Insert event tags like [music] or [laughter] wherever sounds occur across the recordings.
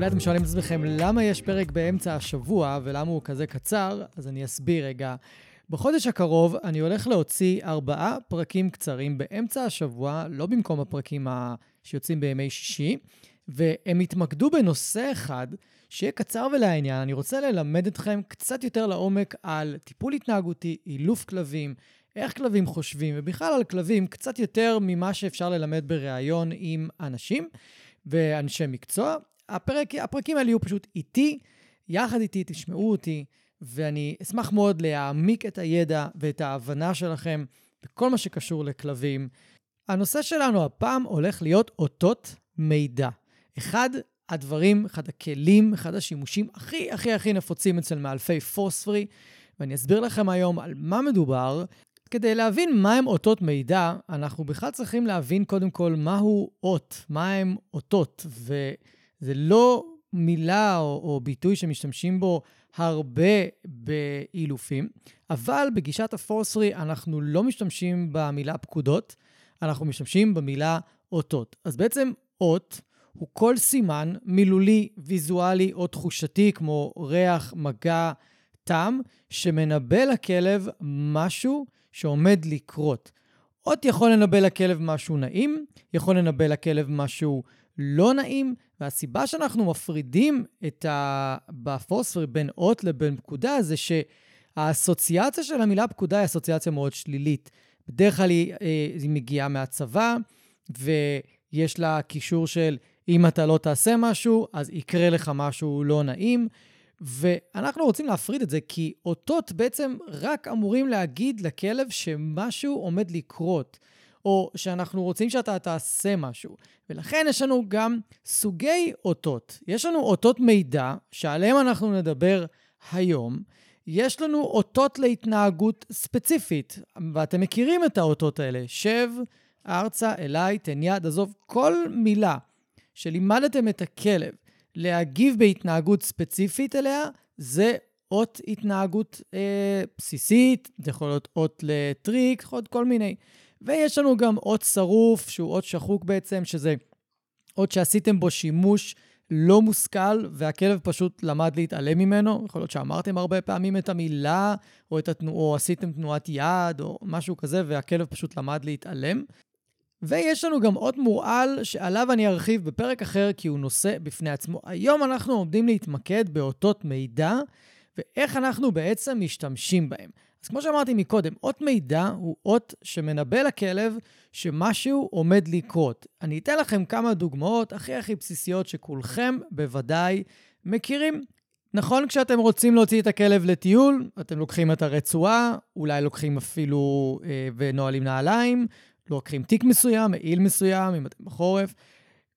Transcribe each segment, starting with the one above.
אולי אתם שואלים את עצמכם למה יש פרק באמצע השבוע ולמה הוא כזה קצר, אז אני אסביר רגע. בחודש הקרוב אני הולך להוציא ארבעה פרקים קצרים באמצע השבוע, לא במקום הפרקים שיוצאים בימי שישי, והם יתמקדו בנושא אחד שיהיה קצר ולעניין. אני רוצה ללמד אתכם קצת יותר לעומק על טיפול התנהגותי, אילוף כלבים, איך כלבים חושבים, ובכלל על כלבים קצת יותר ממה שאפשר ללמד בריאיון עם אנשים ואנשי מקצוע. הפרק, הפרקים האלה יהיו פשוט איתי, יחד איתי, תשמעו אותי, ואני אשמח מאוד להעמיק את הידע ואת ההבנה שלכם בכל מה שקשור לכלבים. הנושא שלנו הפעם הולך להיות אותות מידע. אחד הדברים, אחד הכלים, אחד השימושים הכי הכי הכי נפוצים אצל מאלפי פוספרי, ואני אסביר לכם היום על מה מדובר. כדי להבין מהם אותות מידע, אנחנו בכלל צריכים להבין קודם כל מהו אות, מהם אותות, וזה לא מילה או, או ביטוי שמשתמשים בו הרבה באילופים, אבל בגישת הפורסרי אנחנו לא משתמשים במילה פקודות, אנחנו משתמשים במילה אותות. אז בעצם אות הוא כל סימן מילולי, ויזואלי או תחושתי, כמו ריח, מגע, טעם, שמנבא לכלב משהו שעומד לקרות. אות יכול לנבא לכלב משהו נעים, יכול לנבא לכלב משהו לא נעים, והסיבה שאנחנו מפרידים את ה... בפוספר בין אות לבין פקודה זה שהאסוציאציה של המילה פקודה היא אסוציאציה מאוד שלילית. בדרך כלל היא, אה, היא מגיעה מהצבא, ויש לה קישור של אם אתה לא תעשה משהו, אז יקרה לך משהו לא נעים. ואנחנו רוצים להפריד את זה, כי אותות בעצם רק אמורים להגיד לכלב שמשהו עומד לקרות, או שאנחנו רוצים שאתה תעשה משהו. ולכן יש לנו גם סוגי אותות. יש לנו אותות מידע, שעליהם אנחנו נדבר היום. יש לנו אותות להתנהגות ספציפית, ואתם מכירים את האותות האלה. שב, ארצה, אליי, תן יד, עזוב, כל מילה שלימדתם את הכלב להגיב בהתנהגות ספציפית אליה, זה אות התנהגות אה, בסיסית, זה יכול להיות אות לטריק, יכול להיות כל מיני. ויש לנו גם אות שרוף, שהוא אות שחוק בעצם, שזה אות שעשיתם בו שימוש לא מושכל, והכלב פשוט למד להתעלם ממנו. יכול להיות שאמרתם הרבה פעמים את המילה, או, את התנוע, או עשיתם תנועת יד, או משהו כזה, והכלב פשוט למד להתעלם. ויש לנו גם עוד מורעל שעליו אני ארחיב בפרק אחר כי הוא נושא בפני עצמו. היום אנחנו עומדים להתמקד באותות מידע ואיך אנחנו בעצם משתמשים בהם. אז כמו שאמרתי מקודם, אות מידע הוא אות שמנבא לכלב שמשהו עומד לקרות. אני אתן לכם כמה דוגמאות הכי הכי בסיסיות שכולכם בוודאי מכירים. נכון, כשאתם רוצים להוציא את הכלב לטיול, אתם לוקחים את הרצועה, אולי לוקחים אפילו אה, ונועלים נעליים, לוקחים תיק מסוים, מעיל מסוים, אם אתם בחורף.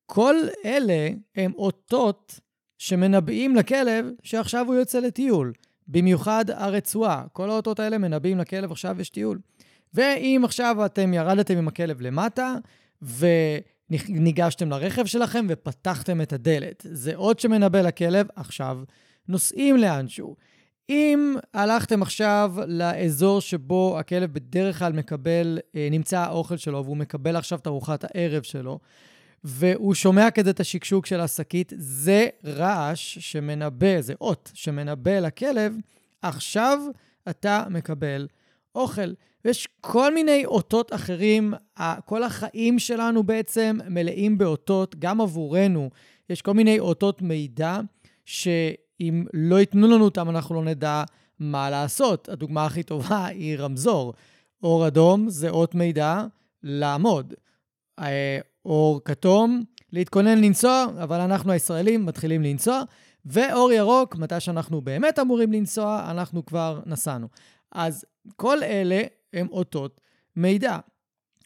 כל אלה הם אותות שמנבאים לכלב שעכשיו הוא יוצא לטיול. במיוחד הרצועה. כל האותות האלה מנבאים לכלב עכשיו יש טיול. ואם עכשיו אתם ירדתם עם הכלב למטה, וניגשתם לרכב שלכם ופתחתם את הדלת, זה עוד שמנבא לכלב, עכשיו נוסעים לאנשהו. אם הלכתם עכשיו לאזור שבו הכלב בדרך כלל מקבל, אה, נמצא האוכל שלו, והוא מקבל עכשיו את ארוחת הערב שלו, והוא שומע כזה את השקשוק של השקית, זה רעש שמנבא, זה אות שמנבא לכלב, עכשיו אתה מקבל אוכל. ויש כל מיני אותות אחרים, כל החיים שלנו בעצם מלאים באותות, גם עבורנו. יש כל מיני אותות מידע ש... אם לא ייתנו לנו אותם, אנחנו לא נדע מה לעשות. הדוגמה הכי טובה היא רמזור. אור אדום זה אות מידע לעמוד. אור כתום, להתכונן לנסוע, אבל אנחנו הישראלים מתחילים לנסוע, ואור ירוק, מתי שאנחנו באמת אמורים לנסוע, אנחנו כבר נסענו. אז כל אלה הם אותות מידע.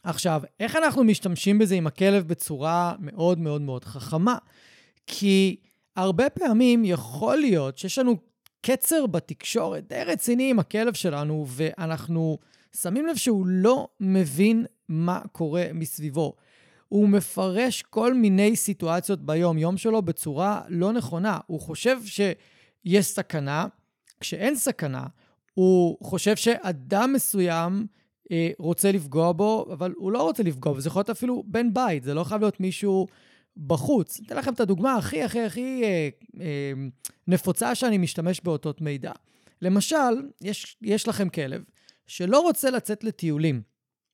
עכשיו, איך אנחנו משתמשים בזה עם הכלב בצורה מאוד מאוד מאוד חכמה? כי הרבה פעמים יכול להיות שיש לנו קצר בתקשורת די רציני עם הכלב שלנו, ואנחנו שמים לב שהוא לא מבין מה קורה מסביבו. הוא מפרש כל מיני סיטואציות ביום-יום שלו בצורה לא נכונה. הוא חושב שיש סכנה, כשאין סכנה, הוא חושב שאדם מסוים אה, רוצה לפגוע בו, אבל הוא לא רוצה לפגוע בו, זה יכול להיות אפילו בן בית, זה לא חייב להיות מישהו בחוץ. אתן לכם את הדוגמה הכי הכי הכי אה, אה, נפוצה שאני משתמש באותות מידע. למשל, יש, יש לכם כלב שלא רוצה לצאת לטיולים.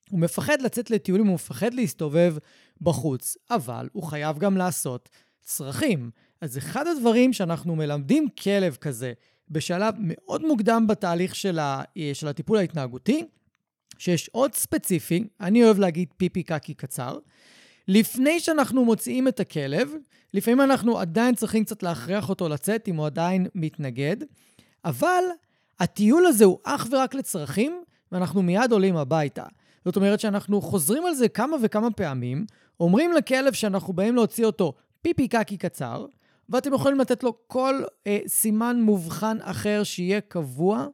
הוא מפחד לצאת לטיולים, הוא מפחד להסתובב בחוץ, אבל הוא חייב גם לעשות צרכים. אז אחד הדברים שאנחנו מלמדים כלב כזה בשלב מאוד מוקדם בתהליך של, ה, אה, של הטיפול ההתנהגותי, שיש עוד ספציפי, אני אוהב להגיד פיפי קקי קצר, לפני שאנחנו מוציאים את הכלב, לפעמים אנחנו עדיין צריכים קצת להכריח אותו לצאת אם הוא עדיין מתנגד, אבל הטיול הזה הוא אך ורק לצרכים, ואנחנו מיד עולים הביתה. זאת אומרת שאנחנו חוזרים על זה כמה וכמה פעמים, אומרים לכלב שאנחנו באים להוציא אותו פיפי קקי קצר, ואתם יכולים לתת לו כל אה, סימן מובחן אחר שיהיה קבוע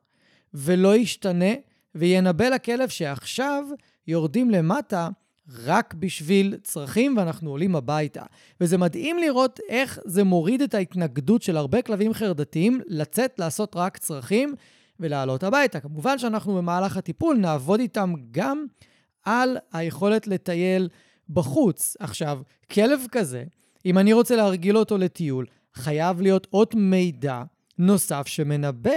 ולא ישתנה, וינבא לכלב שעכשיו יורדים למטה רק בשביל צרכים ואנחנו עולים הביתה. וזה מדהים לראות איך זה מוריד את ההתנגדות של הרבה כלבים חרדתיים לצאת לעשות רק צרכים ולעלות הביתה. כמובן שאנחנו במהלך הטיפול נעבוד איתם גם על היכולת לטייל בחוץ. עכשיו, כלב כזה, אם אני רוצה להרגיל אותו לטיול, חייב להיות עוד מידע נוסף שמנבא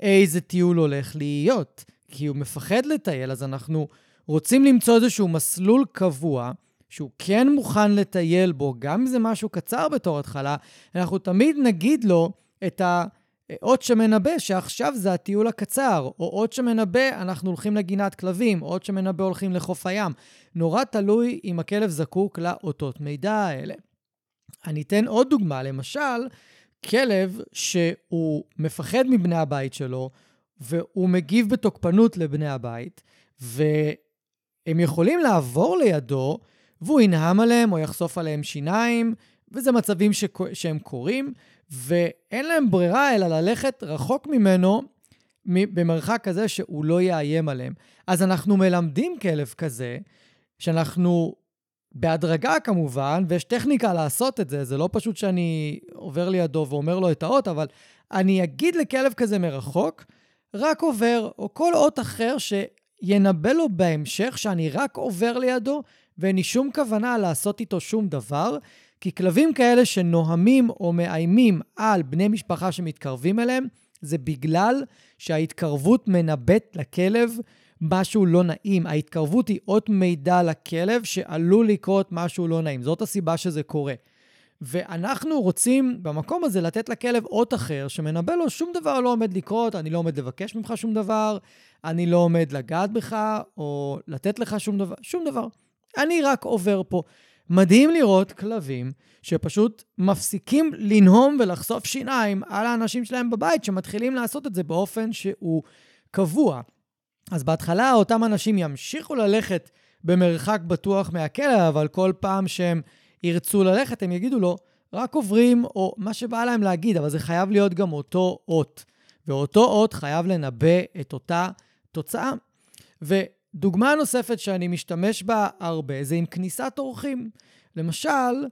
איזה טיול הולך להיות. כי הוא מפחד לטייל, אז אנחנו רוצים למצוא איזשהו מסלול קבוע, שהוא כן מוכן לטייל בו, גם אם זה משהו קצר בתור התחלה, אנחנו תמיד נגיד לו את האות שמנבא שעכשיו זה הטיול הקצר, או אות שמנבא אנחנו הולכים לגינת כלבים, או אות שמנבא הולכים לחוף הים. נורא תלוי אם הכלב זקוק לאותות מידע האלה. אני אתן עוד דוגמה, למשל, כלב שהוא מפחד מבני הבית שלו, והוא מגיב בתוקפנות לבני הבית, והם יכולים לעבור לידו, והוא ינהם עליהם או יחשוף עליהם שיניים, וזה מצבים ש... שהם קורים, ואין להם ברירה אלא ללכת רחוק ממנו במרחק כזה שהוא לא יאיים עליהם. אז אנחנו מלמדים כלב כזה, שאנחנו בהדרגה כמובן, ויש טכניקה לעשות את זה, זה לא פשוט שאני עובר לידו ואומר לו את האות, אבל אני אגיד לכלב כזה מרחוק, רק עובר, או כל אות אחר שינבא לו בהמשך שאני רק עובר לידו, ואין לי שום כוונה לעשות איתו שום דבר, כי כלבים כאלה שנוהמים או מאיימים על בני משפחה שמתקרבים אליהם, זה בגלל שההתקרבות מנבאת לכלב משהו לא נעים. ההתקרבות היא אות מידע לכלב שעלול לקרות משהו לא נעים. זאת הסיבה שזה קורה. ואנחנו רוצים במקום הזה לתת לכלב אות אחר שמנבא לו שום דבר לא עומד לקרות, אני לא עומד לבקש ממך שום דבר, אני לא עומד לגעת בך או לתת לך שום דבר, שום דבר. אני רק עובר פה. מדהים לראות כלבים שפשוט מפסיקים לנהום ולחשוף שיניים על האנשים שלהם בבית, שמתחילים לעשות את זה באופן שהוא קבוע. אז בהתחלה אותם אנשים ימשיכו ללכת במרחק בטוח מהכלב, אבל כל פעם שהם ירצו ללכת, הם יגידו לו, רק עוברים, או מה שבא להם להגיד, אבל זה חייב להיות גם אותו אות. ואותו אות חייב לנבא את אותה תוצאה. ודוגמה נוספת שאני משתמש בה הרבה זה עם כניסת אורחים. למשל,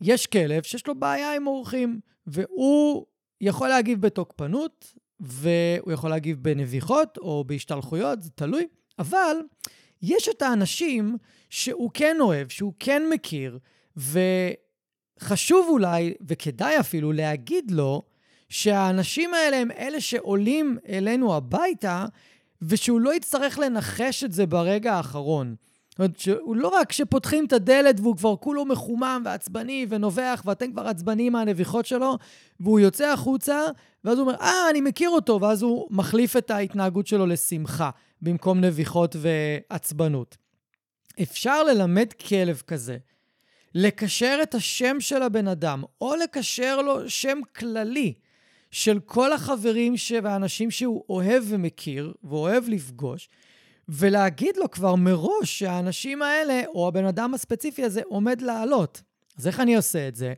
יש כלב שיש לו בעיה עם אורחים, והוא יכול להגיב בתוקפנות, והוא יכול להגיב בנביחות או בהשתלחויות, זה תלוי, אבל יש את האנשים שהוא כן אוהב, שהוא כן מכיר, וחשוב אולי, וכדאי אפילו, להגיד לו שהאנשים האלה הם אלה שעולים אלינו הביתה, ושהוא לא יצטרך לנחש את זה ברגע האחרון. זאת אומרת, שהוא לא רק שפותחים את הדלת והוא כבר כולו מחומם ועצבני ונובח, ואתם כבר עצבניים מהנביחות שלו, והוא יוצא החוצה, ואז הוא אומר, אה, אני מכיר אותו, ואז הוא מחליף את ההתנהגות שלו לשמחה, במקום נביחות ועצבנות. אפשר ללמד כלב כזה, לקשר את השם של הבן אדם, או לקשר לו שם כללי של כל החברים והאנשים שהוא אוהב ומכיר, ואוהב לפגוש, ולהגיד לו כבר מראש שהאנשים האלה, או הבן אדם הספציפי הזה, עומד לעלות. אז איך אני עושה את זה?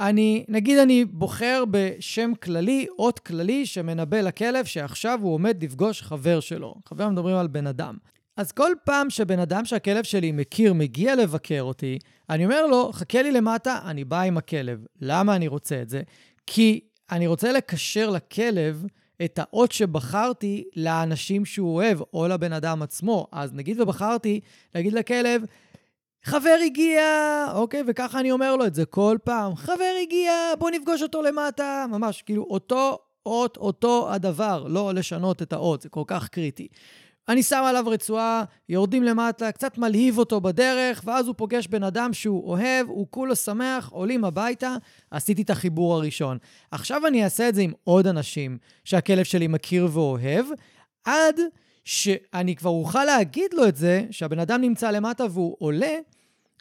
אני, נגיד אני בוחר בשם כללי, אות כללי שמנבא לכלב שעכשיו הוא עומד לפגוש חבר שלו. חבר מדברים על בן אדם. אז כל פעם שבן אדם שהכלב שלי מכיר מגיע לבקר אותי, אני אומר לו, חכה לי למטה, אני בא עם הכלב. למה אני רוצה את זה? כי אני רוצה לקשר לכלב את האות שבחרתי לאנשים שהוא אוהב, או לבן אדם עצמו. אז נגיד ובחרתי להגיד לכלב, חבר הגיע, אוקיי? וככה אני אומר לו את זה כל פעם. חבר הגיע, בוא נפגוש אותו למטה. ממש, כאילו, אותו אות, אותו הדבר, לא לשנות את האות, זה כל כך קריטי. אני שם עליו רצועה, יורדים למטה, קצת מלהיב אותו בדרך, ואז הוא פוגש בן אדם שהוא אוהב, הוא כולו שמח, עולים הביתה, עשיתי את החיבור הראשון. עכשיו אני אעשה את זה עם עוד אנשים שהכלב שלי מכיר ואוהב, עד שאני כבר אוכל להגיד לו את זה, שהבן אדם נמצא למטה והוא עולה,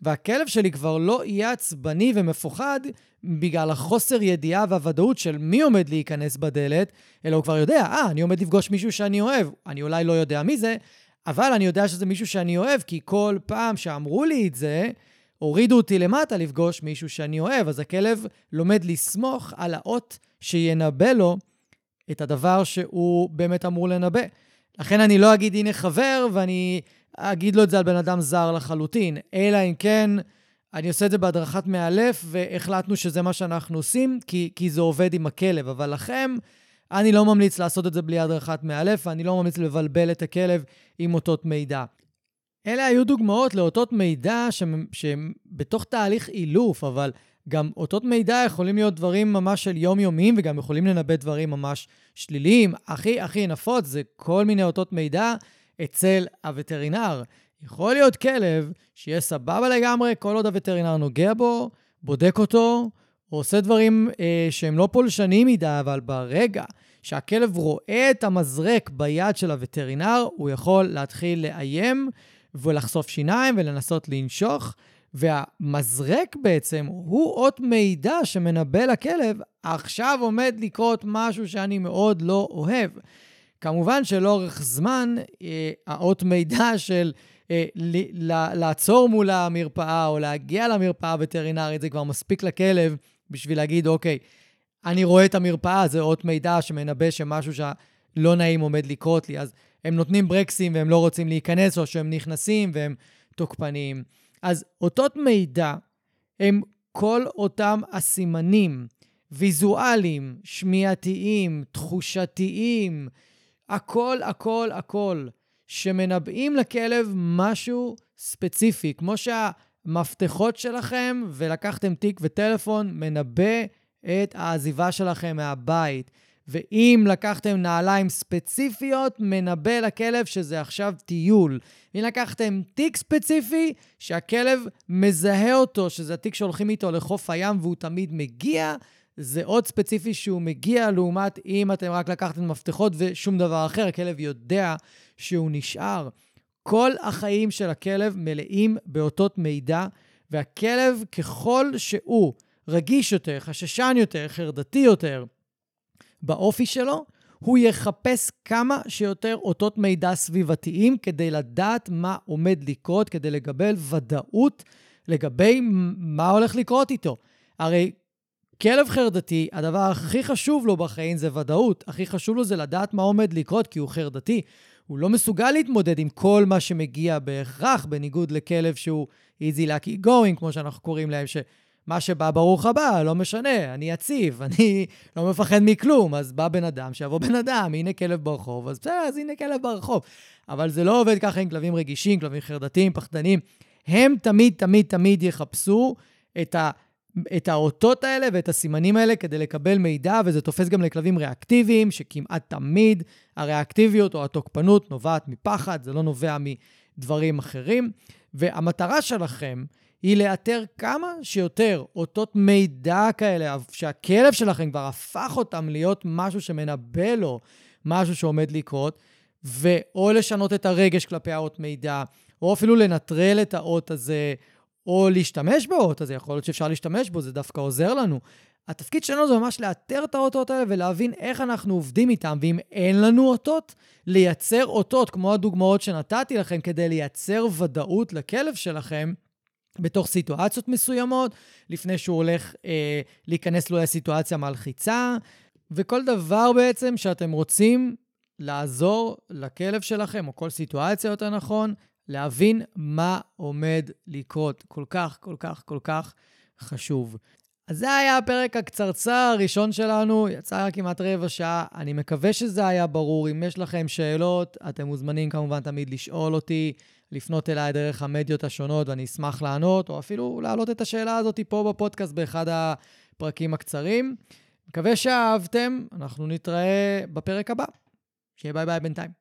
והכלב שלי כבר לא יהיה עצבני ומפוחד בגלל החוסר ידיעה והוודאות של מי עומד להיכנס בדלת, אלא הוא כבר יודע, אה, אני עומד לפגוש מישהו שאני אוהב. אני אולי לא יודע מי זה, אבל אני יודע שזה מישהו שאני אוהב, כי כל פעם שאמרו לי את זה, הורידו אותי למטה לפגוש מישהו שאני אוהב. אז הכלב לומד לסמוך על האות שינבא לו את הדבר שהוא באמת אמור לנבא. לכן אני לא אגיד, הנה חבר, ואני אגיד לו את זה על בן אדם זר לחלוטין, אלא אם כן אני עושה את זה בהדרכת מאלף, והחלטנו שזה מה שאנחנו עושים, כי, כי זה עובד עם הכלב. אבל לכם, אני לא ממליץ לעשות את זה בלי הדרכת מאלף, ואני לא ממליץ לבלבל את הכלב עם אותות מידע. אלה היו דוגמאות לאותות מידע שהם, בתוך תהליך אילוף, אבל גם אותות מידע יכולים להיות דברים ממש של יומיומיים, וגם יכולים לנבא דברים ממש שליליים. הכי הכי נפוץ זה כל מיני אותות מידע אצל הווטרינר. יכול להיות כלב שיהיה סבבה לגמרי כל עוד הווטרינר נוגע בו, בודק אותו, או עושה דברים אה, שהם לא פולשניים מדי, אבל ברגע שהכלב רואה את המזרק ביד של הווטרינר, הוא יכול להתחיל לאיים ולחשוף שיניים ולנסות לנשוך. והמזרק בעצם הוא אות מידע שמנבא לכלב, עכשיו עומד לקרות משהו שאני מאוד לא אוהב. כמובן שלאורך זמן, אה, האות מידע של אה, לעצור מול המרפאה או להגיע למרפאה הווטרינרית, זה כבר מספיק לכלב בשביל להגיד, אוקיי, אני רואה את המרפאה, זה אות מידע שמנבא שמשהו שלא נעים עומד לקרות לי. אז הם נותנים ברקסים והם לא רוצים להיכנס, או שהם נכנסים והם תוקפניים. אז אותות מידע הם כל אותם הסימנים, ויזואליים, שמיעתיים, תחושתיים, הכל, הכל, הכל, שמנבאים לכלב משהו ספציפי, כמו שהמפתחות שלכם, ולקחתם תיק וטלפון, מנבא את העזיבה שלכם מהבית. ואם לקחתם נעליים ספציפיות, מנבא לכלב שזה עכשיו טיול. אם לקחתם תיק ספציפי, שהכלב מזהה אותו, שזה התיק שהולכים איתו לחוף הים והוא תמיד מגיע, זה עוד ספציפי שהוא מגיע, לעומת אם אתם רק לקחתם מפתחות ושום דבר אחר, הכלב יודע שהוא נשאר. כל החיים של הכלב מלאים באותות מידע, והכלב, ככל שהוא רגיש יותר, חששן יותר, חרדתי יותר באופי שלו, הוא יחפש כמה שיותר אותות מידע סביבתיים כדי לדעת מה עומד לקרות, כדי לקבל ודאות לגבי מה הולך לקרות איתו. הרי כלב חרדתי, הדבר הכי חשוב לו בחיים זה ודאות. הכי חשוב לו זה לדעת מה עומד לקרות, כי הוא חרדתי. הוא לא מסוגל להתמודד עם כל מה שמגיע בהכרח, בניגוד לכלב שהוא easy lucky going, כמו שאנחנו קוראים להם, שמה שבא ברוך הבא, לא משנה, אני יציב, [laughs] אני לא מפחד מכלום. אז בא בן אדם, שיבוא בן אדם, הנה כלב ברחוב, אז בסדר, אז הנה כלב ברחוב. אבל זה לא עובד ככה עם כלבים רגישים, כלבים חרדתיים, פחדנים. הם תמיד, תמיד, תמיד יחפשו את ה... את האותות האלה ואת הסימנים האלה כדי לקבל מידע, וזה תופס גם לכלבים ריאקטיביים, שכמעט תמיד הריאקטיביות או התוקפנות נובעת מפחד, זה לא נובע מדברים אחרים. והמטרה שלכם היא לאתר כמה שיותר אותות מידע כאלה, שהכלב שלכם כבר הפך אותם להיות משהו שמנבא לו משהו שעומד לקרות, ואו לשנות את הרגש כלפי האות מידע, או אפילו לנטרל את האות הזה, או להשתמש באות הזה, יכול להיות שאפשר להשתמש בו, זה דווקא עוזר לנו. התפקיד שלנו זה ממש לאתר את האותות האלה ולהבין איך אנחנו עובדים איתם, ואם אין לנו אותות, לייצר אותות, כמו הדוגמאות שנתתי לכם, כדי לייצר ודאות לכלב שלכם, בתוך סיטואציות מסוימות, לפני שהוא הולך אה, להיכנס לו לסיטואציה מלחיצה, וכל דבר בעצם שאתם רוצים לעזור לכלב שלכם, או כל סיטואציה יותר נכון, להבין מה עומד לקרות. כל כך, כל כך, כל כך חשוב. אז זה היה הפרק הקצרצר הראשון שלנו, יצא כמעט רבע שעה. אני מקווה שזה היה ברור. אם יש לכם שאלות, אתם מוזמנים כמובן תמיד לשאול אותי, לפנות אליי דרך המדיות השונות, ואני אשמח לענות, או אפילו להעלות את השאלה הזאת פה בפודקאסט באחד הפרקים הקצרים. מקווה שאהבתם, אנחנו נתראה בפרק הבא. שיהיה ביי ביי בינתיים.